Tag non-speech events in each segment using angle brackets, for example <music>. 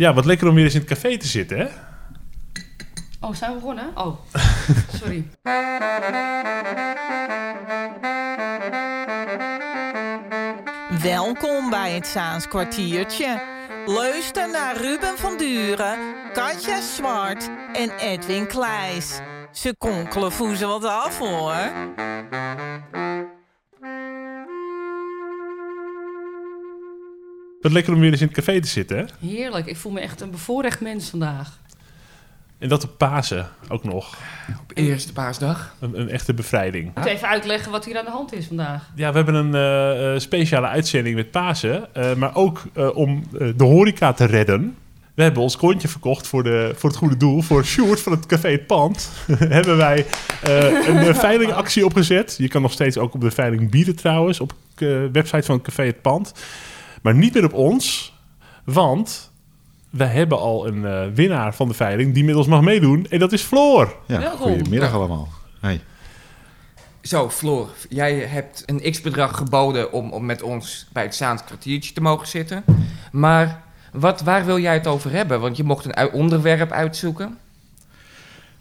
Ja, wat lekker om weer eens in het café te zitten, hè? Oh, zijn we begonnen? Oh, <laughs> sorry. Welkom bij het Zaans kwartiertje. Luister naar Ruben van Duren, Katja Zwart en Edwin Kleijs. Ze konkelen voezen wat af hoor. Wat lekker om weer eens in het café te zitten, hè? Heerlijk. Ik voel me echt een bevoorrecht mens vandaag. En dat op Pasen ook nog. Op eerste paasdag. Een, een echte bevrijding. Ik moet even uitleggen wat hier aan de hand is vandaag. Ja, we hebben een eh, eh, speciale uitzending met Pasen. eh, maar ook eh, om eh, de horeca te redden. We hebben ons kontje verkocht voor, de, voor het goede doel. Voor Sjoerd van het Café Het Pand. <laughs> hebben wij eh, een veilingactie opgezet. Je kan nog steeds ook op de veiling bieden trouwens. Op de website van het Café Het Pand. Maar niet meer op ons. Want we hebben al een eh, winnaar van de veiling die met ons mag meedoen. En dat is Floor. Ja, Welkom. goedemiddag allemaal. Hey. Zo, Floor, jij hebt een x-bedrag geboden om, om met ons bij het Zaans kwartiertje te mogen zitten. Maar wat, waar wil jij het over hebben? Want je mocht een onderwerp uitzoeken.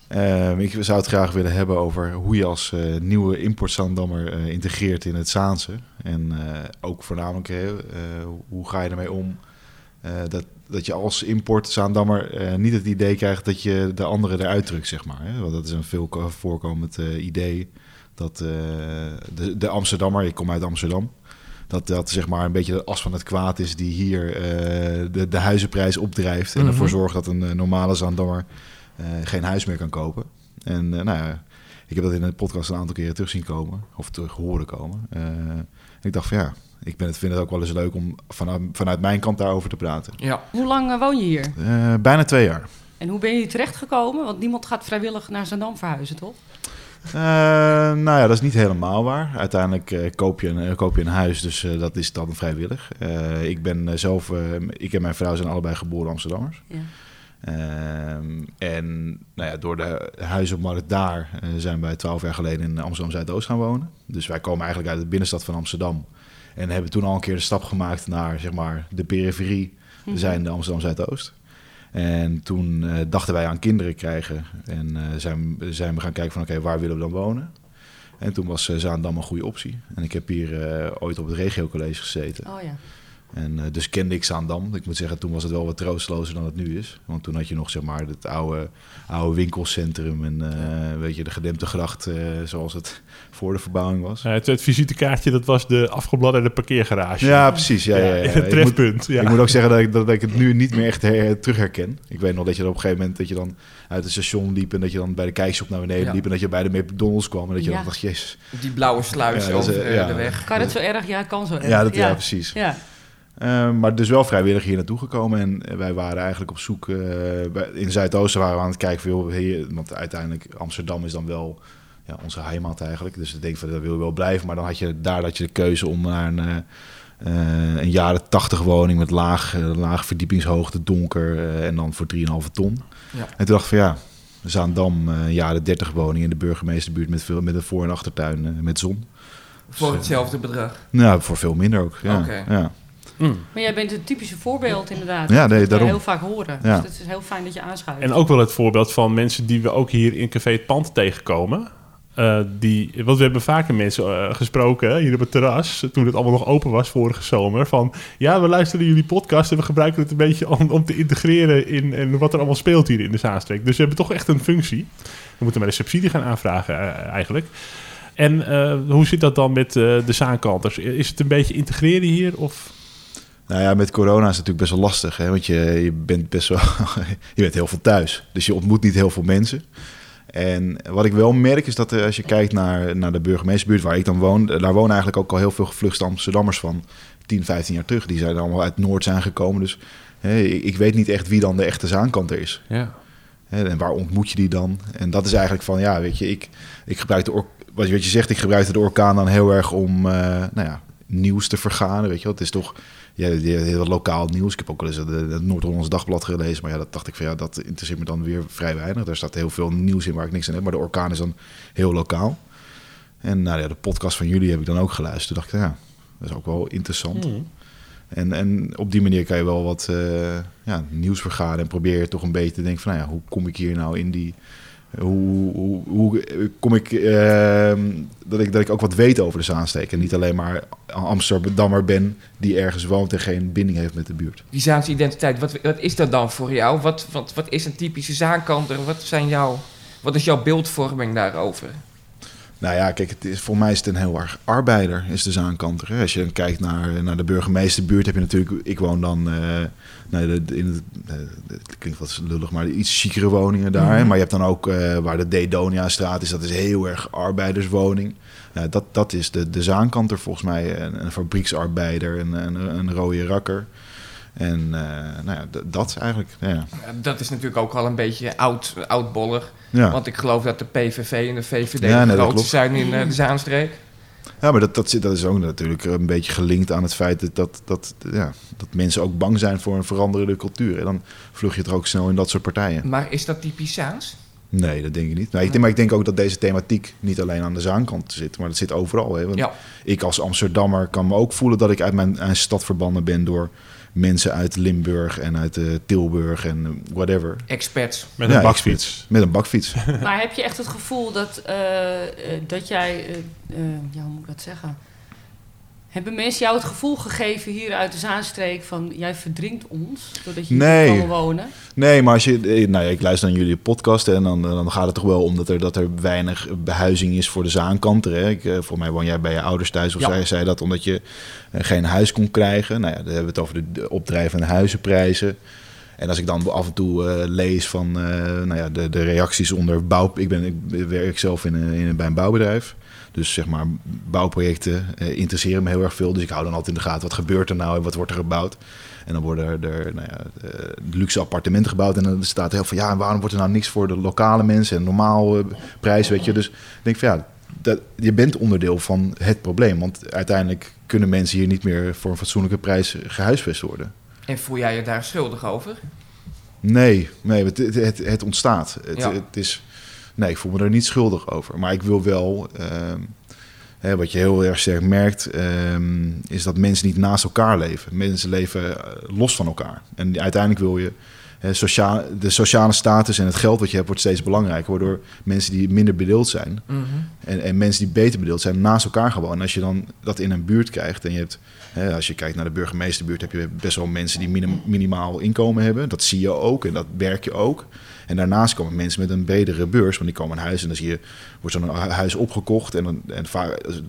Ehm, ik zou het graag willen hebben over hoe je als eh, nieuwe importzandammer eh integreert in het Zaanse. En eh, ook voornamelijk, hoe ga je ermee om dat, dat je als importzaandammer niet het idee krijgt dat je de anderen eruit drukt, zeg maar. Hè? Want dat is een veel ko- voorkomend idee. Dat de, de Amsterdammer, ik kom uit Amsterdam, dat dat zeg maar een beetje de as van het kwaad is die hier de, de huizenprijs opdrijft. En Mhm. ervoor zorgt dat een normale zaandammer geen huis meer kan kopen. En eh, nou ja, ik heb dat in de podcast een aantal keren terug zien komen, of terug horen komen. Eh, en ik dacht van ja, ik ben het, vind het ook wel eens leuk om vanuit, vanuit mijn kant daarover te praten. Ja. Hoe lang eh, woon je hier? Eh, bijna twee jaar. En hoe ben je hier terechtgekomen? Want niemand gaat vrijwillig naar Zandam verhuizen, toch? Eh, nou ja, dat is niet helemaal waar. Uiteindelijk eh, koop, je een, eh, koop je een huis, dus eh, dat is dan vrijwillig. Eh, ik ben eh, zelf, eh, ik en mijn vrouw zijn allebei geboren Amsterdammers. Ja. Ehm, en nou ja, door de huizenmarkt daar eh, zijn wij twaalf jaar geleden in Amsterdam Zuidoost gaan wonen. Dus wij komen eigenlijk uit de binnenstad van Amsterdam. En hebben toen al een keer de stap gemaakt naar zeg maar, de periferie, Mhm. zijn de Amsterdam Zuidoost. En toen eh, dachten wij aan kinderen krijgen. En eh, zijn, zijn we gaan kijken van oké, waar willen we dan wonen? En toen was Zaandam een goede optie. En ik heb hier ooit op het regiocollege gezeten. Oh ja. En eh, dus kende ik Zaandam. Ik moet zeggen, toen was het wel wat troostelozer dan het nu is. Want toen had je nog zeg maar het oude, oude winkelcentrum en eh, weet je, de gedempte gracht eh, zoals het voor de verbouwing was. Het, het visitekaartje, dat was de afgebladderde parkeergarage. Ja, precies. Ja, ja, ja. het Ik moet- trefpunt. ja. Ik moet ook zeggen dat ik, dat ik het nu niet meer echt her, terug herken. Ik weet nog dat je op een gegeven moment dat je dan uit het station liep en dat je dan bij de kijkshop naar beneden Ja. liep en dat je bij de McDonald's kwam en dat je Ja. dan dacht, jezus. Die blauwe sluis over ja. de weg. Kan het zo erg? Ja, het kan zo erg. Ja, dat, ja. precies. Ja. Eh, maar dus wel vrijwillig hier naartoe gekomen. En wij waren eigenlijk op zoek. bij- in Zuidoosten waren we aan het kijken. Hier- want uiteindelijk Amsterdam is dan wel ja, onze heimat eigenlijk. Dus ik denk van dat wil je wel blijven. Maar dan had je daar dat je de keuze om naar een, eh, een jaren tachtig woning met laag, eh, laag verdiepingshoogte, donker. en dan voor 3,5 ton. Ja. En toen dacht ik van ja. Zaandam, een jaren 30 woning in de burgemeesterbuurt met, veel, met een voor- en achtertuin met zon. Voor hetzelfde bedrag. Nou, voor veel minder ook. Ja, Oké. ja. Mm. Maar jij bent een typische voorbeeld inderdaad. Ja, nee, dat we daarom. heel vaak horen. Ja. Dus het is heel fijn dat je aanschuift. En ook wel het voorbeeld van mensen die we ook hier in Café Het Pand tegenkomen. Eh, die, want we hebben vaker mensen eh, gesproken hier op het terras, toen het allemaal nog open was vorige zomer. Van ja, we luisteren jullie podcast en we gebruiken het een beetje om, om te integreren in, in wat er allemaal speelt hier in de Zaanstreek. Dus we hebben toch echt een functie. We moeten maar een subsidie gaan aanvragen eh, eigenlijk. En eh, hoe zit dat dan met eh, de zaankanters? Is het een beetje integreren hier? Of? Nou ja, met corona is het natuurlijk best wel lastig. Hè? Want je, je bent best wel. <laughs> je bent heel veel thuis. Dus je ontmoet niet heel veel mensen. En wat ik wel merk is dat eh, als je kijkt naar, naar de burgemeesterbuurt waar ik dan woon. eh, Daar wonen eigenlijk ook al heel veel gevluchte Amsterdammers van 10, 15 jaar terug. Die zijn allemaal uit Noord zijn gekomen. Dus hè, ik, weet niet echt wie dan de echte zaankanter is. Ja. En waar ontmoet je die dan? En dat is eigenlijk van, ja, weet je, ik, ik gebruik de or- wat je, wat je zegt, ik gebruikte de orkaan dan heel erg om, eh, nou ja, nieuws te vergaan. Weet je wel, het is toch ja, heel lokaal nieuws. Ik heb ook wel eens het, Noord-Hollands Dagblad gelezen, maar ja, dat dacht ik van, ja, dat interesseert me dan weer vrij weinig. Daar staat heel veel nieuws in waar ik niks aan heb, maar de orkaan is dan heel lokaal. En nou ja, de podcast van jullie heb ik dan ook geluisterd. Toen dacht ik, ja, dat is ook wel interessant. Mm. En, en op die manier kan je wel wat eh, ja, nieuws vergaren en probeer je toch een beetje te denken van, nou ja, hoe kom ik hier nou in die... Hoe, hoe, kom ik, ehm, dat ik dat ik ook wat weet over de Zaanstreek en niet alleen maar Amsterdammer ben die ergens woont en geen binding heeft met de buurt. Die Zaanse identiteit, wat, wat is dat dan voor jou? Wat, wat, wat is een typische zaankanter? Wat, zijn jouw, wat is jouw beeldvorming daarover? Nou ja, kijk, het is, voor mij is het een heel erg arbeider, is de zaankanter. hè. Als je dan kijkt naar, naar de burgemeesterbuurt, heb je natuurlijk... Ik woon dan eh, nou, de, in het, eh, het klinkt wat lullig, maar iets chicere woningen daar. hè. Maar je hebt dan ook eh, waar de Dedonia-straat is, dat is heel erg arbeiderswoning. Ja, dat, dat is de, de zaankanter volgens mij, een, een fabrieksarbeider, een, een, een rode rakker. En eh, nou ja, dat eigenlijk, ja. Dat is natuurlijk ook al een beetje oud, oudbollig. Ja. Want ik geloof dat de PVV en de VVD Ja, nee, zijn in eh, de Zaanstreek. Ja, maar dat, dat, dat is ook natuurlijk een beetje gelinkt aan het feit dat, dat, dat, ja, dat mensen ook bang zijn voor een veranderende cultuur. En dan vlug je er ook snel in dat soort partijen. Maar is dat typisch Zaans? Nee, dat denk ik niet. Nee, ik denk, maar ik denk ook dat deze thematiek niet alleen aan de zaankant zit, maar dat zit overal. Hè? Want Ja. ik als Amsterdammer kan me ook voelen dat ik uit mijn, mijn stad verbannen ben door mensen uit Limburg en uit eh, Tilburg en eh, whatever. Experts. Met Ja, een bakfiets. Met een bakfiets. <laughs> Maar heb je echt het gevoel dat, eh, dat jij, ja, hoe moet ik dat zeggen? Hebben mensen jou het gevoel gegeven hier uit de Zaanstreek van jij verdrinkt ons doordat je Nee. hier kan wonen? Nee, maar als je, eh, nou ja, ik luister naar jullie podcast en dan, dan gaat het toch wel om dat er, dat er weinig behuizing is voor de zaankanter. Hè? Ik, eh, voor mij woon jij bij je ouders thuis of Ja. zij zei dat omdat je eh, geen huis kon krijgen. Nou ja, dan hebben we het over de, de opdrijvende huizenprijzen. En als ik dan af en toe eh, lees van eh, nou ja, de, de reacties onder bouw... Ik, ben, ik werk zelf in, in, bij een bouwbedrijf. Dus zeg maar, bouwprojecten eh, interesseren me heel erg veel. Dus ik hou dan altijd in de gaten, wat gebeurt er nou en wat wordt er gebouwd? En dan worden er nou ja, eh, luxe appartementen gebouwd. En dan staat heel van, ja, en waarom wordt er nou niks voor de lokale mensen en normaal eh, prijs, weet je? Dus ik denk van, ja, dat, je bent onderdeel van het probleem. Want uiteindelijk kunnen mensen hier niet meer voor een fatsoenlijke prijs gehuisvest worden. En voel jij je daar schuldig over? Nee, nee het, het, het, het ontstaat. Het, Ja. het is, nee, ik voel me er niet schuldig over. Maar ik wil wel, ehm, hè, wat je heel erg sterk merkt, ehm, is dat mensen niet naast elkaar leven. Mensen leven eh, los van elkaar. En uiteindelijk wil je, sociaal, de sociale status en het geld wat je hebt wordt steeds belangrijker. Waardoor mensen die minder bedeeld zijn Mhm. en, en mensen die beter bedeeld zijn naast elkaar gewoon. En als je dan dat in een buurt krijgt en je hebt, hè, als je kijkt naar de burgemeesterbuurt, heb je best wel mensen die minim- minimaal inkomen hebben. Dat zie je ook en dat werk je ook. En daarnaast komen mensen met een bredere beurs, want die komen in huis en dan zie je, wordt zo'n hu- huis opgekocht. En, dan, en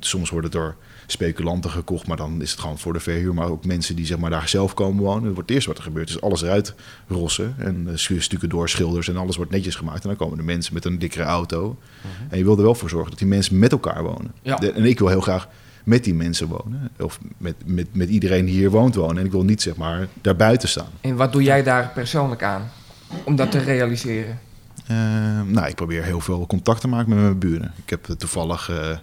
soms wordt het door speculanten gekocht, maar dan is het gewoon voor de verhuur. Maar ook mensen die zeg maar, daar zelf komen wonen. Het wordt het eerst wat er gebeurt, is alles eruit rossen en stu- stukken door schilders en alles wordt netjes gemaakt. En dan komen de mensen met een dikkere auto. En je wil er wel voor zorgen dat die mensen met elkaar wonen. Ja. De- en ik wil heel graag met die mensen wonen. Of met, met, met iedereen die hier woont wonen. En ik wil niet zeg maar daarbuiten staan. En wat doe jij daar persoonlijk aan? Om dat te realiseren? Eh, nou, ik probeer heel veel contact te maken met mijn buren. Ik heb eh, toevallig eh,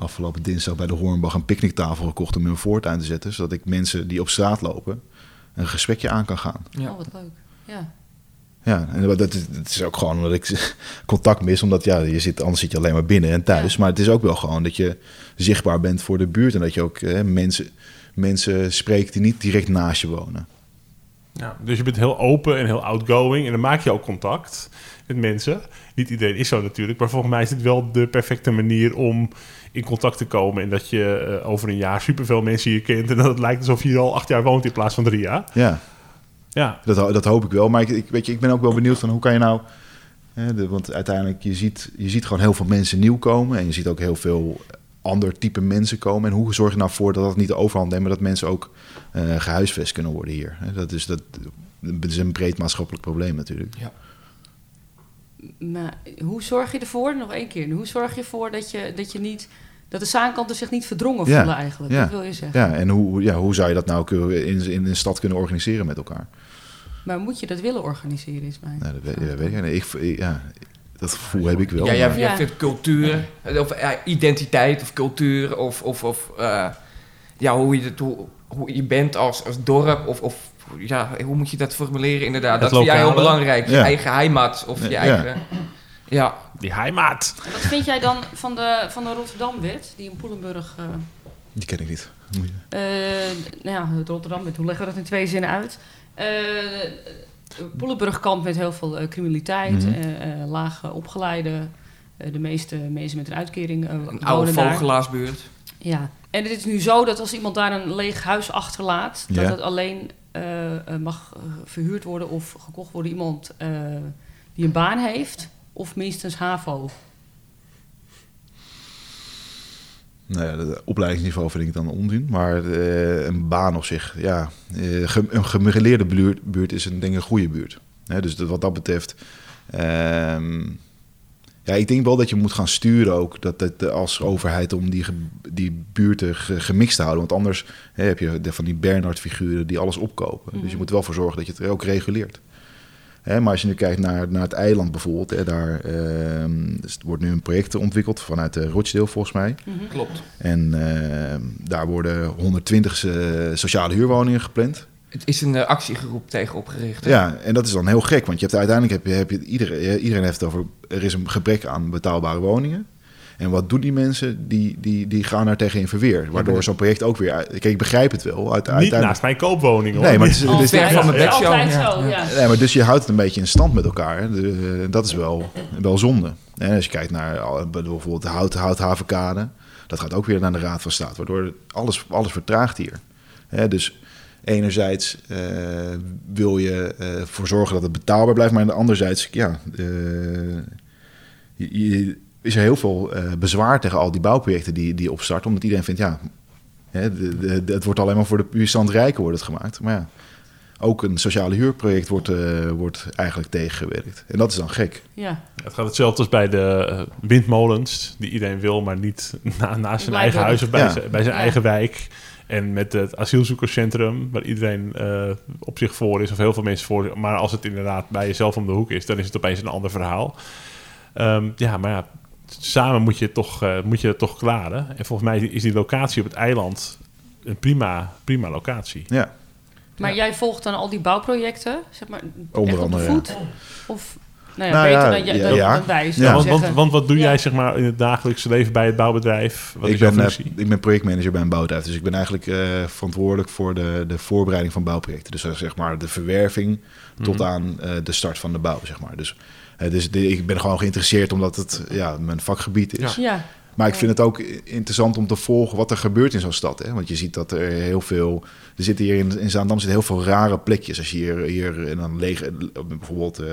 afgelopen dinsdag bij de Hoornbach een picknicktafel gekocht om in mijn voortuin te zetten. Zodat ik mensen die op straat lopen een gesprekje aan kan gaan. Ja. Oh, wat leuk. Ja. Ja, en dat, dat is- dat is ook gewoon omdat ik <laughs> contact mis. Omdat ja, je zit, anders zit je alleen maar binnen en thuis. Ja. Maar het is ook wel gewoon dat je zichtbaar bent voor de buurt. En dat je ook eh, mensen, mensen spreekt die niet direct naast je wonen. Ja, dus je bent heel open en heel outgoing en dan maak je ook contact met mensen. Niet iedereen is zo natuurlijk, maar volgens mij is het wel de perfecte manier om in contact te komen. En dat je eh, over een jaar superveel mensen hier kent en dat het lijkt alsof je hier al acht jaar woont in plaats van drie jaar. Ja, Ja, dat, dat hoop ik wel. Maar ik, ik, weet je, ik ben ook wel benieuwd van hoe kan je nou... Hè, de, want uiteindelijk, je ziet, je ziet gewoon heel veel mensen nieuw komen. En je ziet ook heel veel ander type mensen komen. En hoe zorg je nou voor dat dat niet de overhand neemt... maar dat mensen ook eh, gehuisvest kunnen worden hier. Hè, Dat is, dat, dat is een breed maatschappelijk probleem natuurlijk. Maar hoe zorg je ervoor, nog één keer, hoe zorg je ervoor dat je, dat je niet, dat de zaankanten zich niet verdrongen Ja, voelen eigenlijk? ja. Dat wil je zeggen. Ja, en hoe, ja, hoe zou je dat nou kunnen, in, in een stad kunnen organiseren met elkaar? Maar moet je dat willen organiseren, is mijn Nou, dat weet, weet ik ja, dat gevoel heb ik wel. Ja, maar- Ja. vindt cultuur, of ja, identiteit of cultuur, of, of, of eh, ja, hoe, je het, hoe, hoe je bent als, als dorp, of, of ja, hoe moet je dat formuleren inderdaad? Het dat vind jij heel belangrijk, je Ja. eigen heimat, of je eigen... Ja, die heimaat. En Wat vind jij dan van de, van de Rotterdam-wet, die in Poelenburg... eh, Die ken ik niet. Eh, nou ja, het Rotterdam, met, hoe leggen we dat in twee zinnen uit? Eh Pollenburgkamp met heel veel eh, criminaliteit, laag eh, opgeleide. eh, de meeste mensen met een uitkering eh, Een oude vogelaarsbuurt. Ja, en het is nu zo dat als iemand daar een leeg huis achterlaat, dat Ja. het alleen mag eh, verhuurd worden of gekocht worden iemand eh, die een baan heeft of minstens HAVO. Nou ja, opleidingsniveau vind ik dan onzin. Maar eh, een baan op zich, ja. eh, een gemeleerde buurt, is een, denk een goede buurt. Dus wat dat betreft... ehm, ja, ik denk wel dat je moet gaan sturen ook dat het, eh, als overheid om die, die buurten ge- gemixt te houden. Want anders hè, heb je de- van die Bernhard-figuren die alles opkopen. Dus je Mhm. moet wel voor zorgen dat je het ook reguleert. Hè, maar als je nu kijkt naar, naar het eiland bijvoorbeeld, hè, daar ehm, dus er wordt nu een project ontwikkeld vanuit de Rochdale volgens mij. Mhm. Klopt. En ehm, daar worden 120 eh, sociale huurwoningen gepland. Het is een eh, actiegroep tegen opgericht. hè? Ja, en dat is dan heel gek, want je hebt uiteindelijk heb je, heb je iedereen, eh, iedereen heeft het over er is een gebrek aan betaalbare woningen. En wat doen die mensen? Die, die, die gaan daar tegen in verweer. Waardoor zo'n project ook weer. uit- Kijk, ik begrijp het wel. Uit, Niet uiteindelijk- naast mijn koopwoning hoor. Nee, maar het is, het is van mijn ja. zo, ja. Nee, maar dus je houdt het een beetje in stand met elkaar. De- dat is wel, wel zonde. En als je kijkt naar bijvoorbeeld de hout, houthavenkade, dat gaat ook weer naar de Raad van State, waardoor alles, alles vertraagt hier. Hè, dus enerzijds eh, wil je eh voor zorgen dat het betaalbaar blijft, maar anderzijds ja, eh, je- je- is er heel veel bezwaar tegen al die bouwprojecten die, die opstarten, omdat iedereen vindt, ja, hè, de, het wordt alleen maar voor de puur stand rijken wordt het gemaakt. Maar ja, ook een sociale huurproject wordt, eh, wordt eigenlijk tegengewerkt. En dat is dan gek. ja. Het gaat hetzelfde als bij de windmolens, die iedereen wil, maar niet na, naast zijn eigen huis of bij, Ja. zijn, bij zijn Ja. eigen wijk. En met het asielzoekerscentrum, waar iedereen eh, op zich voor is, of heel veel mensen voor. Maar als het inderdaad bij jezelf om de hoek is, dan is het opeens een ander verhaal. Ehm, ja, maar ja, samen moet je, het toch, eh, moet je het toch klaren. En volgens mij is die locatie op het eiland een prima, prima locatie. Ja, Maar jij volgt dan al die bouwprojecten, zeg maar, Onder echt op de andere, voet? Of, nou ja, Nou beter ja, dan, ja, dan, ja. dan wij, Ja. zou ik want, want, wat doe Ja. jij zeg maar, in het dagelijkse leven bij het bouwbedrijf? Wat ik, is jouw ben, eh, functie? ik ben projectmanager bij een bouwbedrijf. Dus ik ben eigenlijk eh, verantwoordelijk voor de, de voorbereiding van bouwprojecten. Dus eh, zeg maar de verwerving tot Mhm. aan eh, de start van de bouw, zeg maar. Dus, dus de- ik ben gewoon geïnteresseerd omdat het ja, mijn vakgebied is. Ja, Maar ik vind het ook interessant om te volgen wat er gebeurt in zo'n stad. Hè? Want je ziet dat er heel veel... Er zitten hier in, in Zaandam zitten heel veel rare plekjes. Als je hier, hier en dan leeg... Bijvoorbeeld eh,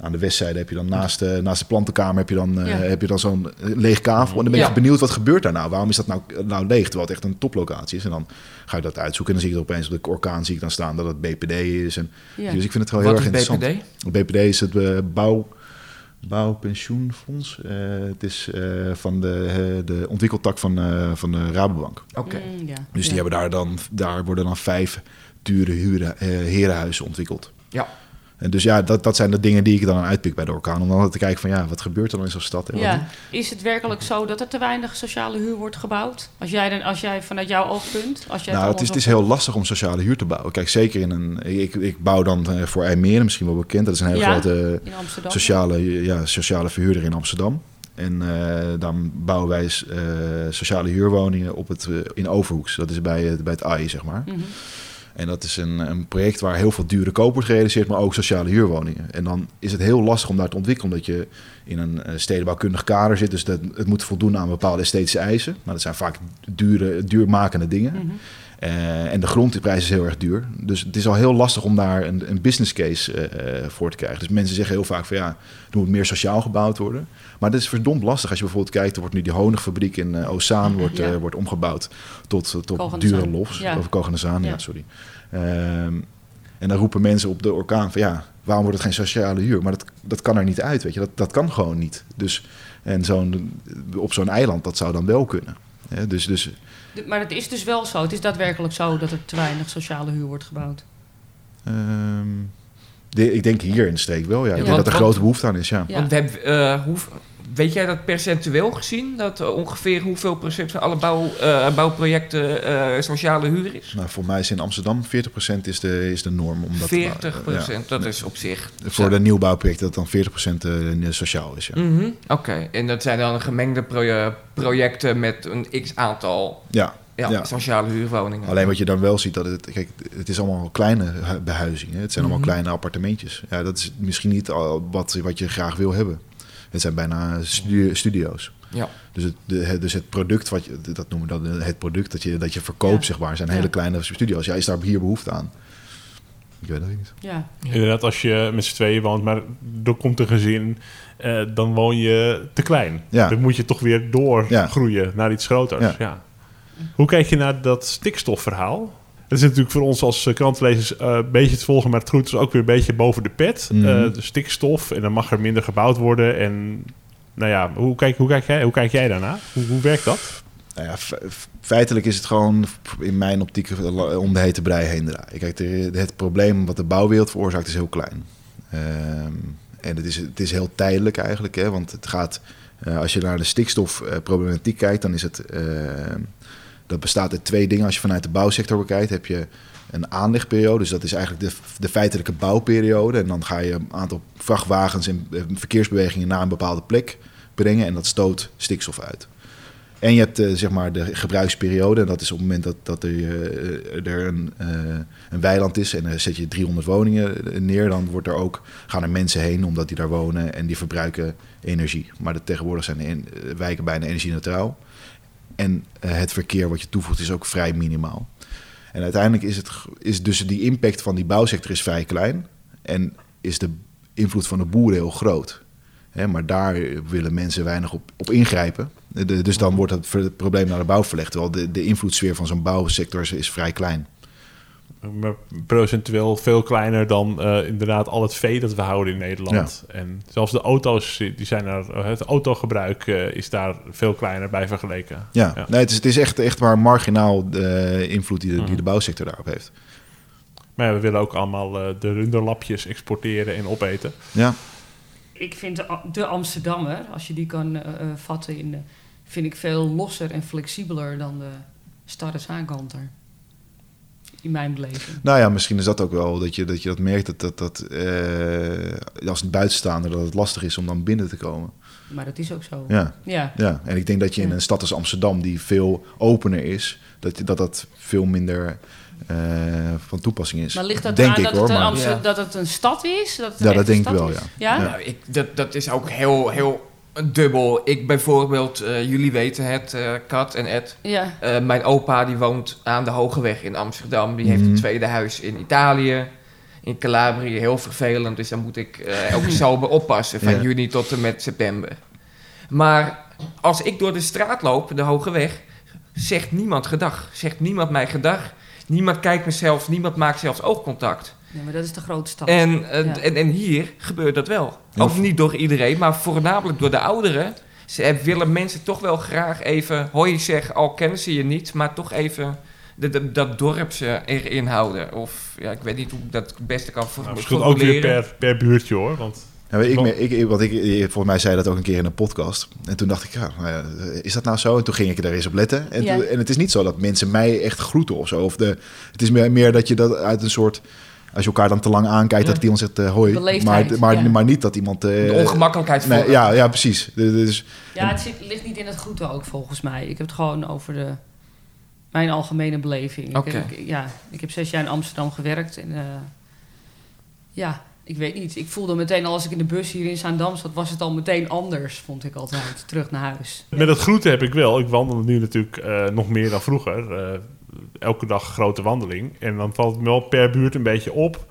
aan de westzijde heb je dan naast, de naast de plantenkamer... heb je dan, eh, Ja. heb je dan zo'n leeg kavel. En dan ben je Ja. benieuwd wat gebeurt daar nou? Waarom is dat nou, nou leeg? Terwijl het echt een toplocatie is. En dan ga je dat uitzoeken. En dan zie je er opeens op de orkaan zie ik dan staan dat het BPD is. En, ja. Dus ik vind het wel heel Wat erg is interessant. BPD? BPD is het eh, bouw, bouwpensioenfonds. Eh, het is eh, van de, eh, de ontwikkeltak van, eh, van de Rabobank. Oké. Mm, ja. Dus ja. die hebben daar dan, daar worden dan vijf dure huren, eh, herenhuizen ontwikkeld. Ja. En dus ja, dat, dat zijn de dingen die ik dan uitpik bij de orkaan. Om dan te kijken van ja, wat gebeurt er dan in zo'n stad? En Ja. Is het werkelijk zo dat er te weinig sociale huur wordt gebouwd? Als jij, dan, als jij vanuit jouw oogpunt... Als jij Nou, het is, het is heel lastig om sociale huur te bouwen. Kijk, zeker in een... Ik, ik bouw dan eh, voor IJmeren, misschien wel bekend. Dat is een hele Ja. grote sociale, ja, sociale verhuurder in Amsterdam. En eh, dan bouwen wij eh, sociale huurwoningen op het, in Overhoeks. Dat is bij, het- bij het AI, zeg maar. Mhm. En dat is een, een project waar heel veel dure wordt gerealiseerd, maar ook sociale huurwoningen. En dan is het heel lastig om daar te ontwikkelen, omdat je in een eh, stedenbouwkundig kader zit. Dus dat, het moet voldoen aan bepaalde esthetische eisen. Maar dat zijn vaak dure, duurmakende dingen. Mhm. Eh, en de grondprijs is heel erg duur. Dus het is al heel lastig om daar een, een business case eh, eh, voor te krijgen. Dus mensen zeggen heel vaak van ja, er moet meer sociaal gebouwd worden. Maar dat is verdomd lastig. Als je bijvoorbeeld kijkt, er wordt nu die honigfabriek in Ozaan wordt, Ja. wordt omgebouwd tot, tot dure lofs. Ja. Of Koganazaan, ja. Ja. sorry. Ehm, en dan roepen mensen op de orkaan van ja, waarom wordt het geen sociale huur? Maar dat, dat kan er niet uit, weet je. Dat, dat kan gewoon niet. Dus, en zo'n, op zo'n eiland, dat zou dan wel kunnen. Dus, dus maar het is dus wel zo. Het is daadwerkelijk zo dat er te weinig sociale huur wordt gebouwd. Ehm, de- ik denk hier in de streek wel, ja. Ik Ja, denk want- dat er grote behoefte aan is, ja. Ja. Want we hebben, eh, hoe, weet jij dat percentueel gezien? Dat eh, ongeveer hoeveel procent van alle bouw, eh, bouwprojecten eh, sociale huur is? Nou, voor mij is in Amsterdam 40% is de, is de norm. Om dat te 40 bouwen. procent, dat is op zich. Voor de nieuwbouwprojecten dat dan 40% eh, sociaal is, ja. Mhm, Oké, en dat zijn dan gemengde proje- projecten met een x aantal. Ja, Ja, Ja. sociale huurwoningen. Alleen wat je dan wel ziet, dat het, kijk, het is allemaal kleine hu- behuizingen. Het zijn Mhm. allemaal kleine appartementjes. Ja, dat is misschien niet wat, wat je graag wil hebben. Het zijn bijna stu- studio's. Ja. Dus het, de, dus het product, wat je, dat noemen we dan het product dat je, dat je verkoopt, Ja. zeg maar, zijn Ja. hele kleine studio's. Ja, is daar hier behoefte aan? Ik weet het niet. Ja. Inderdaad, als je met z'n tweeën woont, maar er komt een gezin, eh, dan woon je te klein. Ja. Dan moet je toch weer doorgroeien naar iets groters. Ja. Ja. Hoe kijk je naar dat stikstofverhaal? Het is natuurlijk voor ons als eh, krantenlezers eh, een beetje te volgen, maar het groeit dus ook weer een beetje boven de pet. Mhm. Eh, de stikstof en dan mag er minder gebouwd worden. En nou ja, hoe kijk, hoe kijk, jij, hoe kijk jij daarna? Hoe, hoe werkt dat? Nou ja, fe- feitelijk is het gewoon in mijn optiek om de hete brei heen draaien. Kijk, de- het probleem wat de bouwwereld veroorzaakt is heel klein. Ehm, en het is, het is heel tijdelijk eigenlijk, hè, want het gaat, als je naar de stikstofproblematiek kijkt, dan is het, ehm, dat bestaat uit twee dingen. Als je vanuit de bouwsector bekijkt, heb je een aanlegperiode, dus dat is eigenlijk de, de feitelijke bouwperiode. En dan ga je een aantal vrachtwagens en eh, verkeersbewegingen naar een bepaalde plek brengen en dat stoot stikstof uit. En je hebt eh, zeg maar de gebruiksperiode. En dat is op het moment dat, dat er, eh, er een, een weiland is en dan zet je 300 woningen neer. Dan wordt er ook, gaan er mensen heen omdat die daar wonen en die verbruiken energie. Maar de, tegenwoordig zijn de en- wijken bijna energie-neutraal. En eh, het verkeer wat je toevoegt is ook vrij minimaal. En uiteindelijk is, het, is dus die impact van die bouwsector is vrij klein. En is de invloed van de boeren heel groot. Maar daar willen mensen weinig op, op ingrijpen. Dus dan wordt het, het probleem naar de bouw verlegd. Terwijl de, de invloedssfeer van zo'n bouwsector is vrij klein. Maar procentueel veel kleiner dan eh, inderdaad al het vee dat we houden in Nederland. En zelfs de auto's, die zijn er, eh, het autogebruik eh, is daar veel kleiner bij vergeleken. Ja, Ja. Nee, het is, het is echt, echt maar marginaal de invloed die de, die Mhm. de bouwsector daarop heeft. Maar ja, we willen ook allemaal de runderlapjes exporteren en opeten. Ja, Ik vind de, Amsterdammer, als je die kan vatten, in de, vind ik veel losser en flexibeler dan de starre zaankanter. In mijn beleving. nou ja, misschien is dat ook wel dat je dat, je dat merkt dat, dat, dat eh, als buitenstaander dat het lastig is om dan binnen te komen. Maar dat is ook zo. Ja, Ja. ja. en ik denk dat je in een stad als Amsterdam, die veel opener is, dat dat, dat veel minder eh, van toepassing is. Maar ligt dat denk eraan ik dat, hoor. het Maar, Ja. dat het een stad is? Dat het Ja, dat denk ik wel, is? ja. Ja? Ja. Nou, ik, dat, dat is ook heel, heel dubbel. Ik bijvoorbeeld, eh, jullie weten het, eh, Kat en Ed. Ja. Eh, mijn opa die woont aan de Hogeweg in Amsterdam. Die heeft Mhm. een tweede huis in Italië. In Calabrië, heel vervelend. Dus dan moet ik eh, elke zomer oppassen van <laughs> Ja. juni tot en met september. Maar als ik door de straat loop, de Hogeweg, zegt niemand gedag. Zegt niemand mij gedag. Niemand kijkt me zelfs, niemand maakt zelfs oogcontact. Ja, maar dat is de grote stad. En, eh, Ja. en, en hier gebeurt dat wel. Ja. Ook niet door iedereen, maar voornamelijk door de ouderen. Ze willen mensen toch wel graag even, hoi zeg, al kennen ze je niet, maar toch even de, de- dat dorpse erin houden. Of ja, ik weet niet hoe ik dat het beste kan voor Nou, verschilt ook weer per, per buurtje hoor. Want Ja, ik, ik, ik, want ik, je- volgens mij zei dat ook een keer in een podcast. En toen dacht ik, ja, nou ja, is dat nou zo? En toen ging ik er eens op letten. En, Ja. toen- en het is niet zo dat mensen mij echt groeten of zo. Of de, het is meer, meer dat je dat uit een soort... Als je elkaar dan te lang aankijkt, Ja. dat iemand zegt eh, hoi. Maar, maar, ja. maar niet dat iemand... eh, De ongemakkelijkheid nee, voor- ja, ja, precies. Dus, dus- Ja, het zit, ligt niet in het groeten ook volgens mij. Ik heb het gewoon over de, mijn algemene beleving. Ik Oké. heb- Ik, ja, ik heb zes jaar in Amsterdam gewerkt. En, eh, ja, ik weet niet. Ik voelde meteen al als ik in de bus hier in Zaandam zat... was het al meteen anders, vond ik altijd, terug naar huis. met het groeten heb ik wel. Ik wandel nu natuurlijk eh, nog meer dan vroeger. Eh, elke dag grote wandeling. En dan valt het me wel per buurt een beetje op.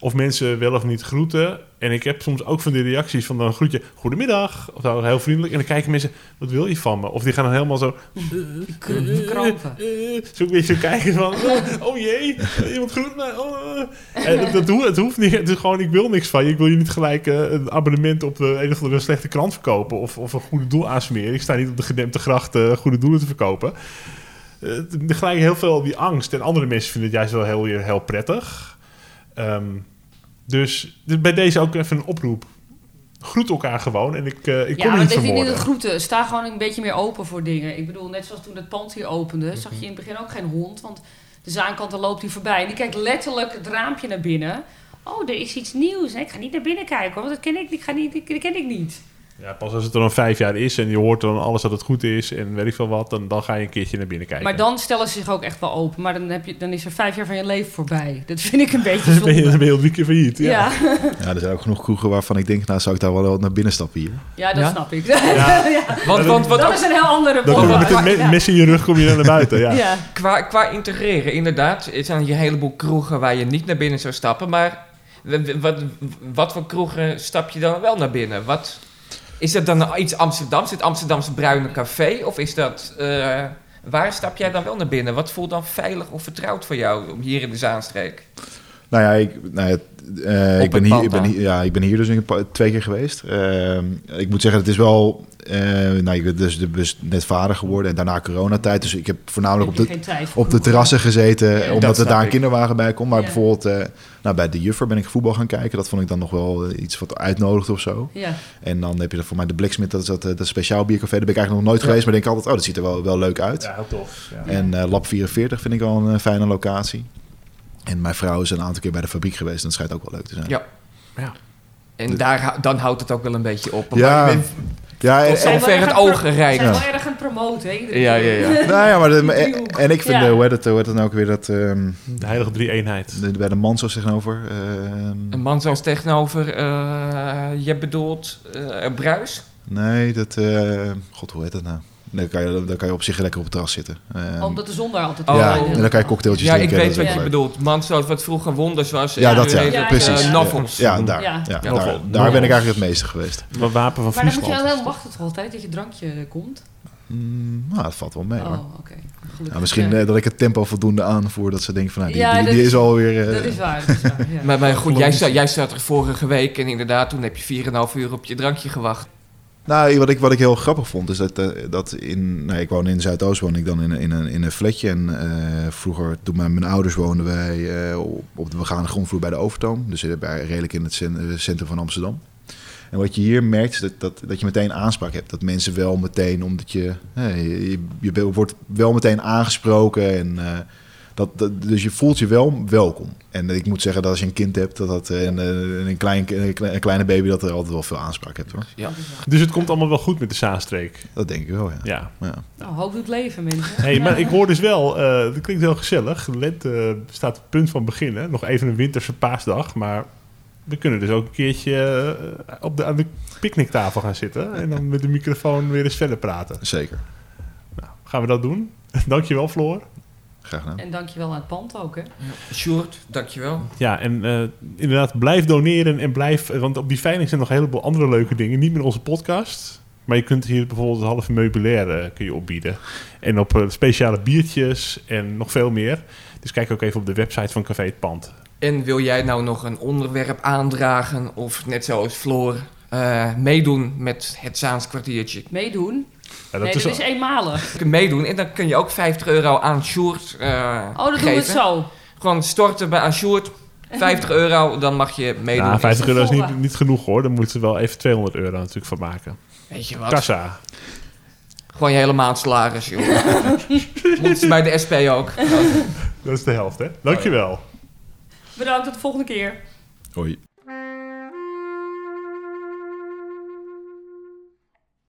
Of mensen wel of niet groeten. En ik heb soms ook van die reacties van dan groet je goedemiddag. Of zo, heel vriendelijk. En dan kijken mensen, wat wil je van me? Of die gaan dan helemaal zo... Krampen. <laughs> Zo een beetje zo kijken van, oh, oh jee, iemand groet mij. Oh. eh. En dat, dat hoeft, het hoeft niet. Het is gewoon, ik wil niks van je. Ik wil je niet gelijk eh, een abonnement op eh, een of andere slechte krant verkopen. Of, of een goede doel aansmeren. Ik sta niet op de gedempte gracht eh, goede doelen te verkopen. Eh, gelijk heel veel die angst. En andere mensen vinden het juist wel heel, heel prettig. Ehm, dus, dus bij deze ook even een oproep. Groet elkaar gewoon. En ik, eh, ik kom Ja, maar niet dat is niet vermoorden. het groeten. Sta gewoon een beetje meer open voor dingen. Ik bedoel, net zoals toen het pand hier opende... zag je in het begin ook geen hond. Want de zaankant loopt hij voorbij. En die kijkt letterlijk het raampje naar binnen. Oh, er is iets nieuws. hè. Ik ga niet naar binnen kijken, hoor, want dat ken ik, ik ga niet, dat ken ik niet. Ja, pas als het er dan vijf jaar is en je hoort dan alles dat het goed is en weet ik veel wat, dan, dan ga je een keertje naar binnen kijken. Maar dan stellen ze zich ook echt wel open. Maar dan, heb je, dan is er vijf jaar van je leven voorbij. Dat vind ik een <laughs> beetje je, dan ben je al drie keer failliet. Ja. Ja, <laughs> Ja, er zijn ook genoeg kroegen waarvan ik denk, nou zou ik daar wel wat naar binnen stappen hier. ja, dat Ja? snap ik. <laughs> Ja. Want, want wat dat ook is een heel andere Dan met een me- mes in je rug kom je dan naar buiten. Ja. Ja. qua, qua integreren, inderdaad, er zijn hier een heleboel kroegen waar je niet naar binnen zou stappen. Maar wat, wat voor kroegen stap je dan wel naar binnen? Wat, is dat dan iets Amsterdams, het Amsterdamse Bruine Café? Of is dat, eh, waar stap jij dan wel naar binnen? Wat voelt dan veilig of vertrouwd voor jou om hier in de Zaanstreek? Nou ja, ik, nou ja, eh, ik, ben hier, ik, ben hier, ja, ik ben hier dus twee keer geweest. Ehm, ik moet zeggen, het is wel... eh, nou, ik ben dus, dus net vader geworden en daarna coronatijd. Dus ik heb voornamelijk op Heb de, op de terrassen gezeten, Ja. omdat Dat er daar een kinderwagen bij komt. Maar Ja. bijvoorbeeld eh, nou, bij de Juffer ben ik voetbal gaan kijken. Dat vond ik dan nog wel eh, iets wat uitnodigt of zo. Ja. En dan heb je voor mij de Bliksmith, dat is dat, eh, dat speciaal biercafé. Daar ben ik eigenlijk nog nooit geweest, maar denk ik altijd, oh, dat ziet er wel, wel leuk uit. Ja, heel tof. Ja. En eh, Lab 44 vind ik wel een eh, fijne locatie. En mijn vrouw is een aantal keer bij de fabriek geweest. En dat schijnt ook wel leuk te zijn. Ja. Ja. En daar, hou- dan houdt het ook wel een beetje op. Ja. Ik Ja, en, zover erg het pro- ogen zijn rijden. wel erg aan het promoten, hè? Ja, ja, ja. <laughs> nou ja, maar de, en, en ik vind, Ja. de, hoe heet het, hoe heet het nou ook weer, dat ehm, De heilige drie-eenheid. de, bij de Manso's tegenover. ehm, Een man zoals tegenover, eh, je bedoelt eh Bruis? nee, dat, eh, god, hoe heet dat nou? Dan kan, je, dan kan je op zich lekker op het terras zitten. Ehm, Omdat de zon daar altijd Oh, ja, en dan kan je cocktailtjes Ja, ik drinken. weet wat je leuk. bedoelt. Man zoals wat vroeger Wonders was. Ja, eh, dat ja, weet ja, precies. eh, ja. novels. Ja, daar. Ja. Daar, daar ben ik eigenlijk het meeste geweest. Wat wapen van Maar dan moet je dan wachten toch altijd dat je drankje komt? Mm, nou, dat valt wel mee. Oh. Nou, misschien Ja. eh, dat ik het tempo voldoende aanvoer dat ze denken van nou, die, Ja, die, dat die is- is alweer... eh, Dat is waar, dat is waar. Ja. <laughs> Maar, maar goed, jij, jij staat er vorige week en inderdaad, toen heb je 4,5 uur op je drankje gewacht. Nou, wat ik, wat ik heel grappig vond, is dat, eh, dat in... Nou, ik woon in Zuidoost, woon ik dan in, in, een, in een flatje. En eh, vroeger, toen mijn, mijn ouders woonden wij eh, op, de begane grondvloer bij de Overtoom. Dus bij, redelijk in het cen- centrum van Amsterdam. En wat je hier merkt, is dat, dat, dat je meteen aanspraak hebt. Dat mensen wel meteen, omdat je, je, je wordt wel meteen aangesproken en... eh, dat, dat, dus je voelt je wel welkom. En ik moet zeggen dat als je een kind hebt, dat dat, en, eh, en een, klein, een klein- kleine baby, dat er altijd wel veel aanspraak hebt hoor. Ja. Dus het komt allemaal wel goed met de Zaanstreek. Dat denk ik wel, ja. Ja. ja. Nou, hoop doet leven, mensen. Hey, maar ik hoor dus wel, eh dat klinkt heel gezellig. Lente eh, staat op het punt van beginnen. Nog even een winterse paasdag, maar we kunnen dus ook een keertje eh, op de, aan de picknicktafel gaan zitten. En dan met de microfoon weer eens verder praten. Zeker. Nou, gaan we dat doen? <laughs> Dankjewel, Floor. Graag gedaan. En dankjewel aan het pand ook, hè? Sjoerd, dankjewel. Ja, en eh, inderdaad, blijf doneren en blijf... Want op die veiling zijn nog een heleboel andere leuke dingen. Niet meer onze podcast. Maar je kunt hier bijvoorbeeld het halve meubilair eh, kun je opbieden. En op eh, speciale biertjes en nog veel meer. Dus kijk ook even op de website van Café Het Pand. En wil jij nou nog een onderwerp aandragen of net zoals Floor eh, meedoen met het Zaans kwartiertje? Meedoen? Ja, nee, is dat is al- eenmalig. Je kunt meedoen en dan kun je ook 50 euro aan Sjoerd eh Oh, dan doen we zo. Gewoon storten bij aan Sjoerd, 50 euro, dan mag je meedoen. Ja, 50 euro is niet, niet genoeg hoor. Daar moeten ze wel even 200 euro natuurlijk van maken. Weet je wat? Kassa. Gewoon je hele maand salaris, joh. <laughs> Moeten ze bij de SP ook. Dat is de helft, hè? Dankjewel. Bedankt, tot de volgende keer. Hoi.